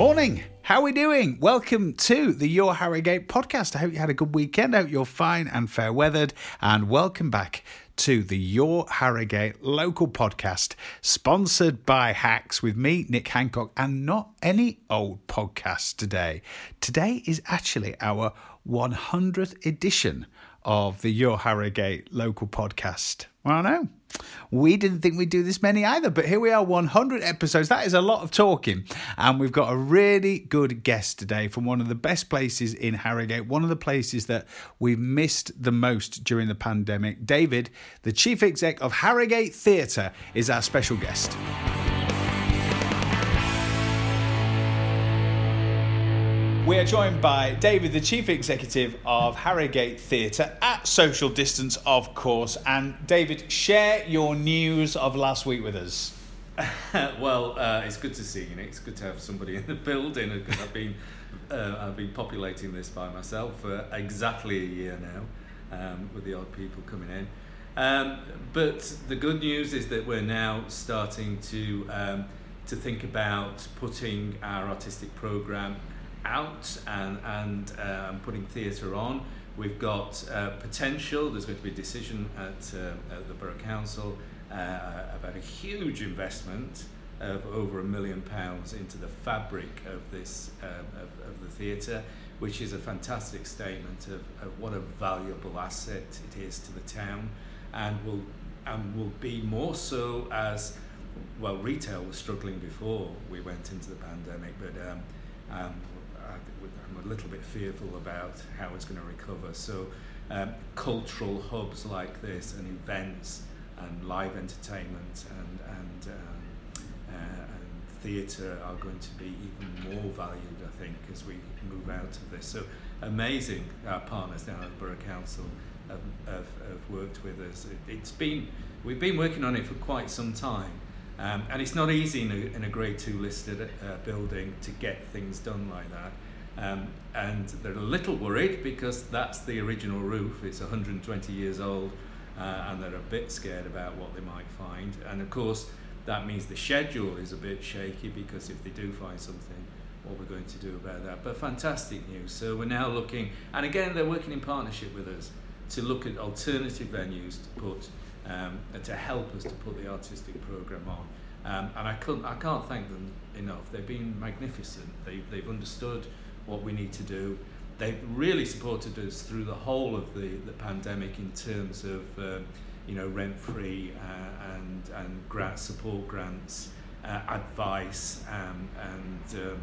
Morning. How are we doing? Welcome to the Your Harrogate podcast. I hope you had a good weekend. I hope you're fine and fair weathered. And welcome back to the Your Harrogate local podcast, sponsored by Hacks with me, Nick Hancock, and not any old podcast today. Today is actually our 100th edition of the Your Harrogate local podcast. Well, I know. We didn't think we'd do this many either, but here we are, 100 episodes. That is a lot of talking. And we've got a really good guest today from one of the best places in Harrogate, one of the places that we've missed the most during the pandemic. David, the chief exec of Harrogate Theatre, is our special guest. We are joined by David, the Chief Executive of Harrogate Theatre, at social distance, of course. And David, share your news of last week with us. well, uh, it's good to see you. It's good to have somebody in the building I've been uh, I've been populating this by myself for exactly a year now, um, with the odd people coming in. Um, but the good news is that we're now starting to um, to think about putting our artistic program out and, and um, putting theatre on. We've got uh, potential, there's going to be a decision at, uh, at the Borough Council uh, about a huge investment of over a million pounds into the fabric of this uh, of, of the theatre, which is a fantastic statement of, of what a valuable asset it is to the town, and will and will be more so as well. Retail was struggling before we went into the pandemic, but um, um, I'm a little bit fearful about how it's going to recover. So, um, cultural hubs like this and events and live entertainment and, and, um, uh, and theatre are going to be even more valued, I think, as we move out of this. So, amazing our partners down at Borough Council have, have, have worked with us. It, it's been, we've been working on it for quite some time. Um, and it's not easy in a, in a grade two listed uh, building to get things done like that. Um, and they're a little worried because that's the original roof. It's 120 years old, uh, and they're a bit scared about what they might find. And of course, that means the schedule is a bit shaky because if they do find something, what we're going to do about that. But fantastic news. So we're now looking, and again, they're working in partnership with us to look at alternative venues to put um, to help us to put the artistic program on. Um, and I couldn't, I can't thank them enough. They've been magnificent. They, they've understood what we need to do. They've really supported us through the whole of the, the pandemic in terms of um, you know rent free uh, and and grant support grants, uh, advice, um, and um,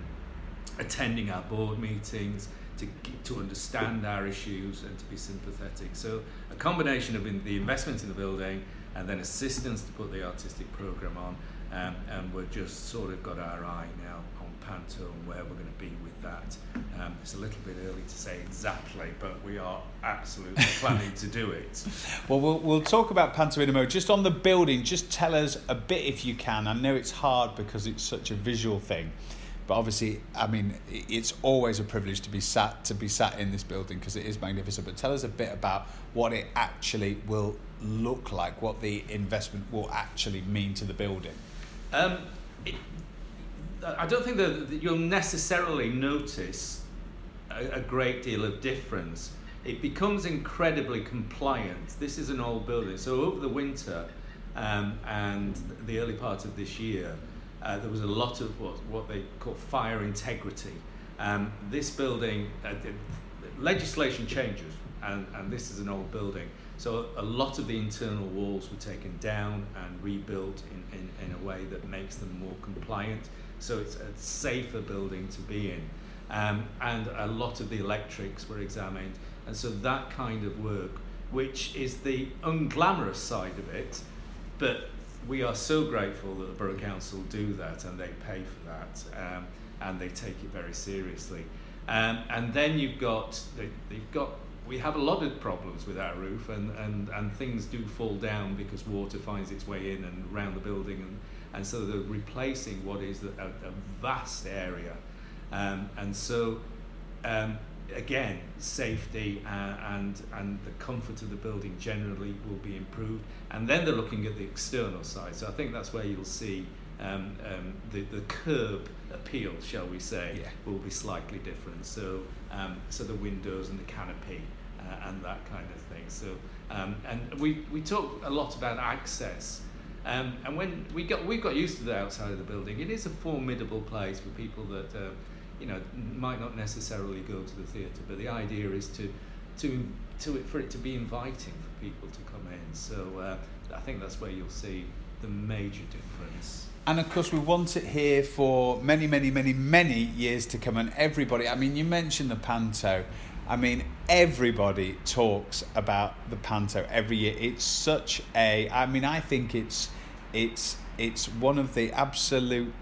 attending our board meetings to to understand our issues and to be sympathetic. So a combination of in, the investment in the building and then assistance to put the artistic program on, um, and we've just sort of got our eye now Panto and where we're going to be with that. Um, it's a little bit early to say exactly, but we are absolutely planning to do it. Well, well, we'll talk about Panto in a moment. Just on the building, just tell us a bit if you can. I know it's hard because it's such a visual thing. But obviously, I mean, it's always a privilege to be sat to be sat in this building because it is magnificent. But tell us a bit about what it actually will look like, what the investment will actually mean to the building. Um, it, I don't think that, you'll necessarily notice a, a, great deal of difference. It becomes incredibly compliant. This is an old building, so over the winter um, and the early part of this year, uh, there was a lot of what, what they call fire integrity. Um, this building, uh, legislation changes, and, and this is an old building. So a lot of the internal walls were taken down and rebuilt in, in, in a way that makes them more compliant so it's a safer building to be in. Um, and a lot of the electrics were examined. And so that kind of work, which is the unglamorous side of it, but we are so grateful that the Borough Council do that and they pay for that um, and they take it very seriously. Um, and then you've got, they, they've got, we have a lot of problems with our roof and, and, and things do fall down because water finds its way in and around the building and and so they're replacing what is a, a vast area. Um, and so, um, again, safety uh, and, and the comfort of the building generally will be improved. And then they're looking at the external side. So I think that's where you'll see um, um, the, the curb appeal, shall we say, Yeah. will be slightly different. So, um, so the windows and the canopy uh, and that kind of thing. So, um, and we, we talk a lot about access. Um, and when we got we got used to the outside of the building, it is a formidable place for people that uh, you know might not necessarily go to the theatre. But the idea is to to to it for it to be inviting for people to come in. So uh, I think that's where you'll see the major difference. And of course, we want it here for many, many, many, many years to come. And everybody, I mean, you mentioned the Panto. I mean, everybody talks about the Panto every year. It's such a, I mean, I think it's, it's, it's one of the absolute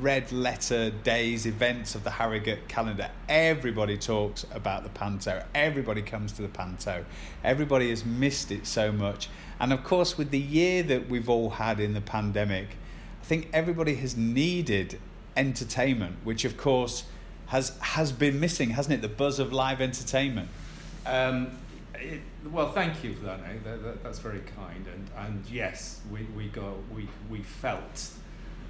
red letter days events of the Harrogate calendar. Everybody talks about the Panto. Everybody comes to the Panto. Everybody has missed it so much. And of course, with the year that we've all had in the pandemic, I think everybody has needed entertainment, which of course has has been missing, hasn't it? The buzz of live entertainment. Um, it, well, thank you for that, Nate. That, that, that's very kind. And, and yes, we, we, got, we, we felt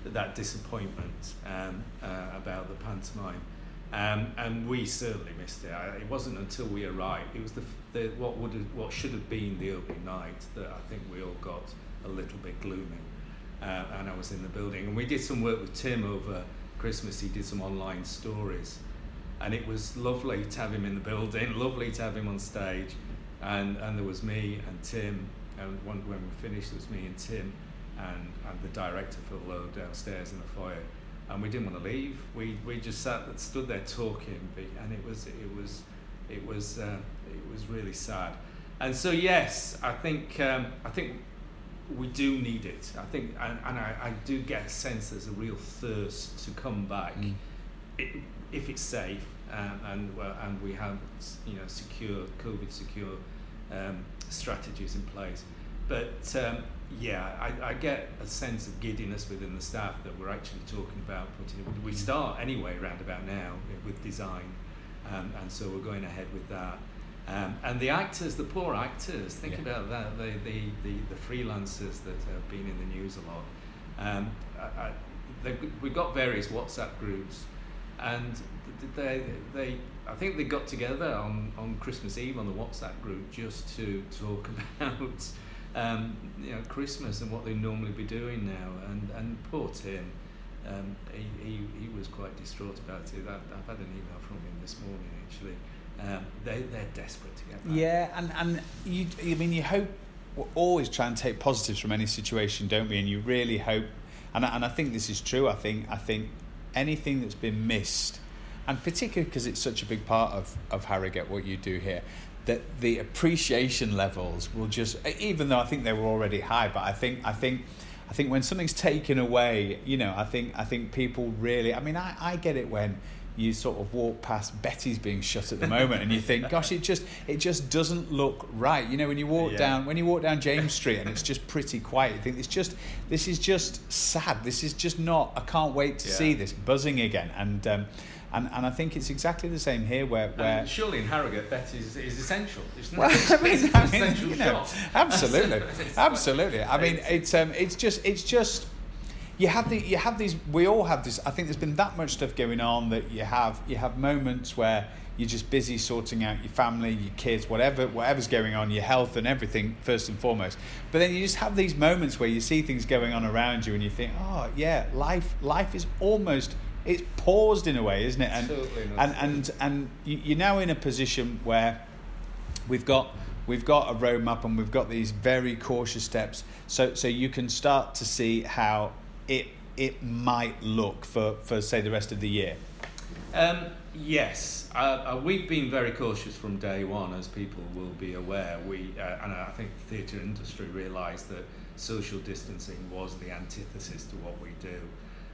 that disappointment um, uh, about the pantomime. Um, and we certainly missed it. I, it wasn't until we arrived. It was the, the what would have, what should have been the opening night that I think we all got a little bit gloomy. Uh, and I was in the building, and we did some work with Tim over Christmas. He did some online stories, and it was lovely to have him in the building. Lovely to have him on stage, and and there was me and Tim. And when we finished, it was me and Tim, and, and the director Phil Lowe downstairs in the foyer and we didn't want to leave. We we just sat stood there talking, and it was it was it was uh, it was really sad. And so yes, I think um, I think we do need it. I think and, and I, I do get a sense there's a real thirst to come back, Mm. it, if it's safe um, and uh, and we have you know secure COVID secure um, strategies in place. But um, yeah, I, I get a sense of giddiness within the staff that we're actually talking about putting it. We start anyway round about now with design, um, and so we're going ahead with that. Um, and the actors, the poor actors, think Yeah. about that. The, the, the, the freelancers that have been in the news a lot. Um, I, I, they, we've got various WhatsApp groups, and they, they, I think they got together on, on Christmas Eve on the WhatsApp group just to talk about um, you know Christmas and what they normally be doing now. And, and poor Tim, um, he, he, he was quite distraught about it. I, I've had an email from him this morning actually. Um, they, they're desperate to get back. Yeah, and and you, I mean, you hope we always try and take positives from any situation, don't we? And you really hope, and I, and I think this is true. I think I think anything that's been missed, and particularly because it's such a big part of of Harrogate, what you do here, that the appreciation levels will just, even though I think they were already high, but I think I think. I think when something's taken away, you know, I think I think people really. I mean, I, I get it when you sort of walk past Betty's being shut at the moment, and you think, gosh, it just it just doesn't look right. You know, when you walk Yeah. down when you walk down James Street and it's just pretty quiet, you think it's just this is just sad. This is just not. I can't wait to Yeah. see this buzzing again. And um, and and I think it's exactly the same here, where where. And surely in Harrogate, Betty's is essential. It's not Well, I mean, I an mean, essential you know, shop. absolutely, absolutely. I mean, it's- it's um, it's just, it's just, you have the, you have these. We all have this. I think there's been that much stuff going on that you have, you have moments where you're just busy sorting out your family, your kids, whatever, whatever's going on, your health and everything first and foremost. But then you just have these moments where you see things going on around you, and you think, oh yeah, life, life is almost. It's paused in a way, isn't it? And Totally not. and and and you- you're now in a position where we've got we've got a roadmap and we've got these very cautious steps so so you can start to see how it it might look for for say the rest of the year Um, yes, uh, uh, we've been very cautious from day one, as people will be aware. We uh, and I think the theatre industry realised that social distancing was the antithesis to what we do,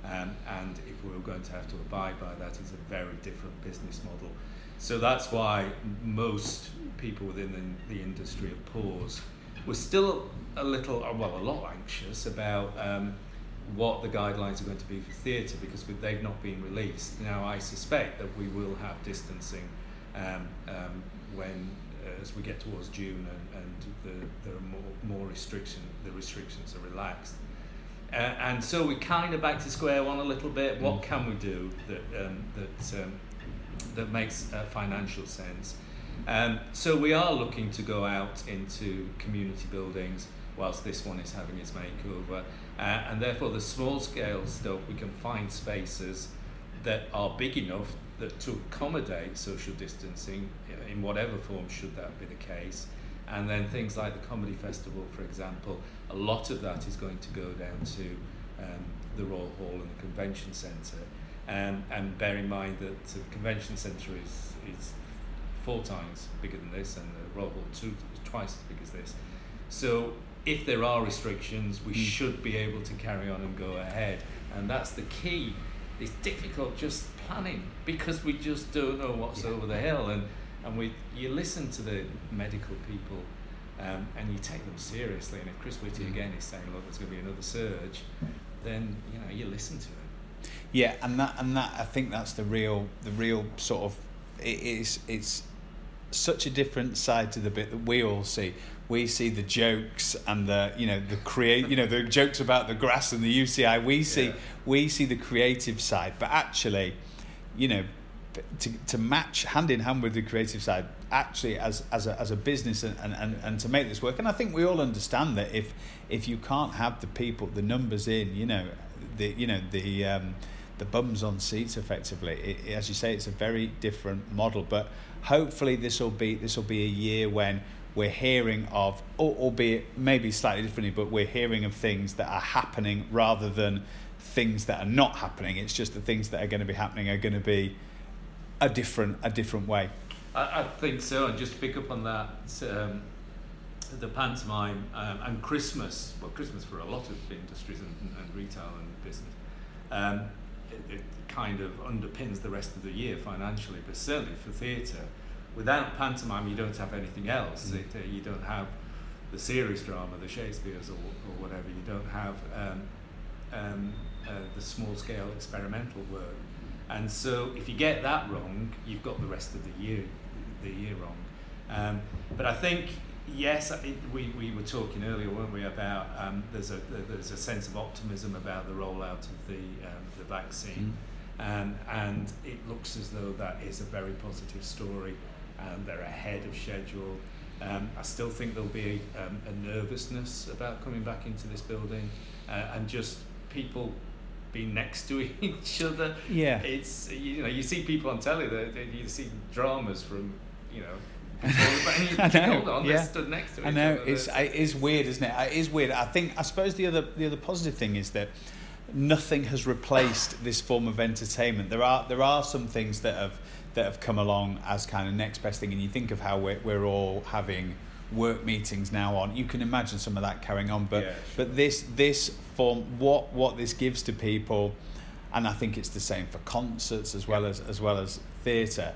um, and if we were going to have to abide by that, it's a very different business model. So that's why most people within the, the industry have paused. We're still a little, uh, well, a lot anxious about. Um, what the guidelines are going to be for theatre because they've not been released. Now, I suspect that we will have distancing um, um, when, uh, as we get towards June and, and the, there are more, more restriction, the restrictions are relaxed. uh, and so we're kind of back to square one a little bit. What Mm. can we do that um, that um, that makes uh, financial sense? Um, so we are looking to go out into community buildings whilst this one is having its makeover, uh, and therefore the small scale stuff we can find spaces that are big enough that to accommodate social distancing in whatever form should that be the case. And then things like the comedy festival, for example, a lot of that is going to go down to um, the Royal Hall and the Convention Centre. Um, and bear in mind that the Convention Centre is, is four times bigger than this, and the Royal Hall two, twice as big as this. So if there are restrictions, we Mm. should be able to carry on and go ahead. And that's the key. It's difficult just planning because we just don't know what's Yeah. over the hill. And, and we, you listen to the medical people um, and you take them seriously. And if Chris Whitty Mm. again is saying, look, there's going to be another surge, then you know you listen to him. Yeah, and that and that I think that's the real the real sort of it is it's such a different side to the bit that we all see. We see the jokes and the you know the create you know the jokes about the grass and the UCI. We see Yeah. we see the creative side, but actually, you know, to, to match hand in hand with the creative side, actually as as a, as a business and, and, and, to make this work. And I think we all understand that if if you can't have the people, the numbers in, you know, the you know the um, the bums on seats effectively. It- as you say, it's a very different model. But hopefully, this will be this will be a year when we're hearing of, albeit maybe slightly differently, but we're hearing of things that are happening rather than things that are not happening. It's just the things that are going to be happening are going to be a different a different way. I, I think so, and just to pick up on that, um, the pantomime um, and Christmas, well, Christmas for a lot of industries and, and retail and business, um, it, it kind of underpins the rest of the year financially, but certainly for theatre, without pantomime, you don't have anything else. Mm. It, uh, you don't have the serious drama, the Shakespeare's or, or whatever. You don't have um, um, uh, the small scale experimental work. And so if you get that wrong, you've got the rest of the year, the year wrong. Um, but I think yes, it, we, we were talking earlier, weren't we, about um, there's a there's a sense of optimism about the rollout of the um, the vaccine, um, and it looks as though that is a very positive story, and they're ahead of schedule. Um, I still think there'll be um, a nervousness about coming back into this building, uh, and just people being next to each other. Yeah. It's you know you see people on telly that you see dramas from you know. I know, Hold on, yeah. they're stood next to each I know other. it's it is weird, isn't it? It is weird. I think I suppose the other the other positive thing is that nothing has replaced this form of entertainment. There are there are some things that have that have come along as kind of next best thing, and you think of how we're we're all having work meetings now on. You can imagine some of that carrying on, but Yeah, but this this form what what this gives to people, and I think it's the same for concerts as well as as well as theatre.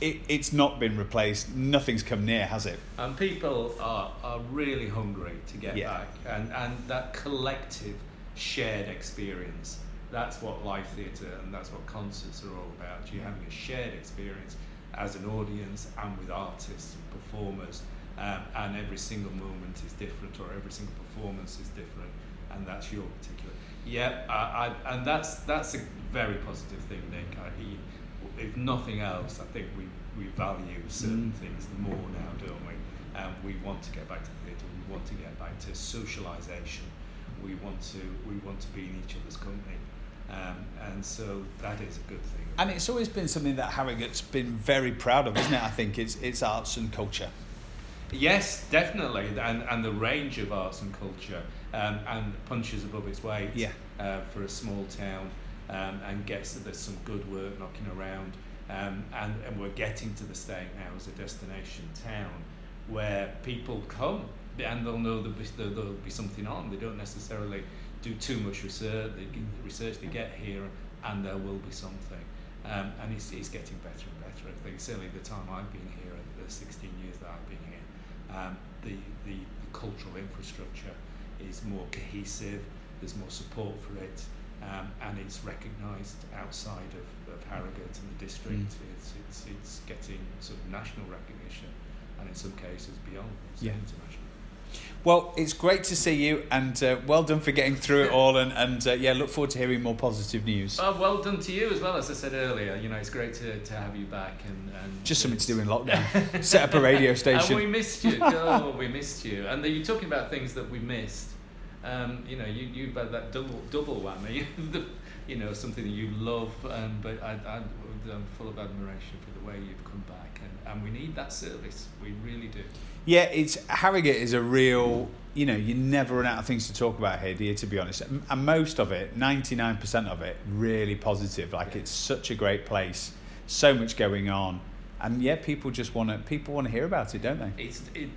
It, it's not been replaced. Nothing's come near, has it? And people are, are really hungry to get Yeah. back. And, and that collective shared experience, that's what live theatre and that's what concerts are all about. You're having a shared experience as an audience and with artists and performers. Um, and every single moment is different or every single performance is different. And that's your particular. Yeah, I, I, and that's, that's a very positive thing, Nick. I, he, if nothing else, I think we, we value certain Mm. things more now, don't we? And we want to get back to theatre. We want to get back to socialisation. We want to we want to be in each other's company, um, and so that is a good thing. And it's always been something that Harrogate's been very proud of, isn't it? I think it's it's arts and culture. Yes, definitely, and and the range of arts and culture, um, and punches above its weight. Yeah. Uh, for a small town, um, and gets that there's some good work knocking around, um, and and we're getting to the state now as a destination town, where people come and they'll know there'll be, there'll, there'll be something on. They don't necessarily do too much research. They get, research they get here, and there will be something. Um, and it's, it's getting better and better. I think certainly the time I've been here, the 16 years that I've been here, um, the, the, the cultural infrastructure is more cohesive, there's more support for it, um, and it's recognised outside of, of Harrogate and the district. Mm. It's, it's, it's getting sort of national recognition, and in some cases beyond, Yeah. international. Well, it's great to see you, and uh, well done for getting through it all. And, and uh, yeah, look forward to hearing more positive news. Oh, well done to you as well. As I said earlier, you know, it's great to, to have you back and, and Just something to do in lockdown. Set up a radio station. And we missed you. Oh, we missed you. And you're talking about things that we missed. Um, you know, you you've had that double double whammy. the, you know, something that you love, um, but I, I, I'm full of admiration for the way you've come back, and, and we need that service. We really do. Yeah, it's Harrogate is a real. You know, you never run out of things to talk about here, do you? To be honest, and most of it, ninety nine percent of it, really positive. Like it's such a great place, so much going on, and yeah, people just want to. People want to hear about it, don't they? It's it.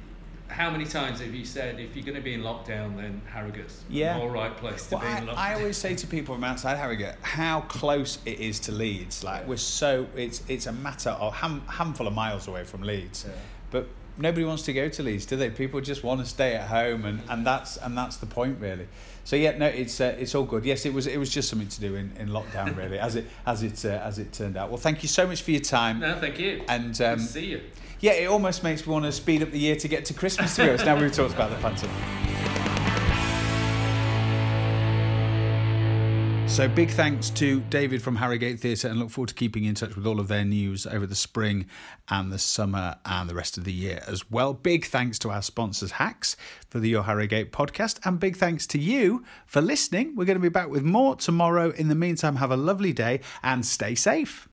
How many times have you said if you're going to be in lockdown, then Harrogate's Yeah. the all right place to Well, be in lockdown? I, I always say to people from outside Harrogate how close it is to Leeds. Like we're so it's it's a matter of ham, handful of miles away from Leeds, Yeah. but nobody wants to go to Leeds, do they? People just want to stay at home, and, and that's and that's the point really. So yeah, no, it's uh, it's all good. Yes, it was it was just something to do in, in lockdown really, as it as it uh, as it turned out. Well, thank you so much for your time. No, thank you. And um, see you. yeah, it almost makes me want to speed up the year to get to Christmas. To be honest, now we've talked about the Panto. So, big thanks to David from Harrogate Theatre and look forward to keeping in touch with all of their news over the spring and the summer and the rest of the year as well. Big thanks to our sponsors, Hacks, for the Your Harrogate podcast, and big thanks to you for listening. We're going to be back with more tomorrow. In the meantime, have a lovely day and stay safe.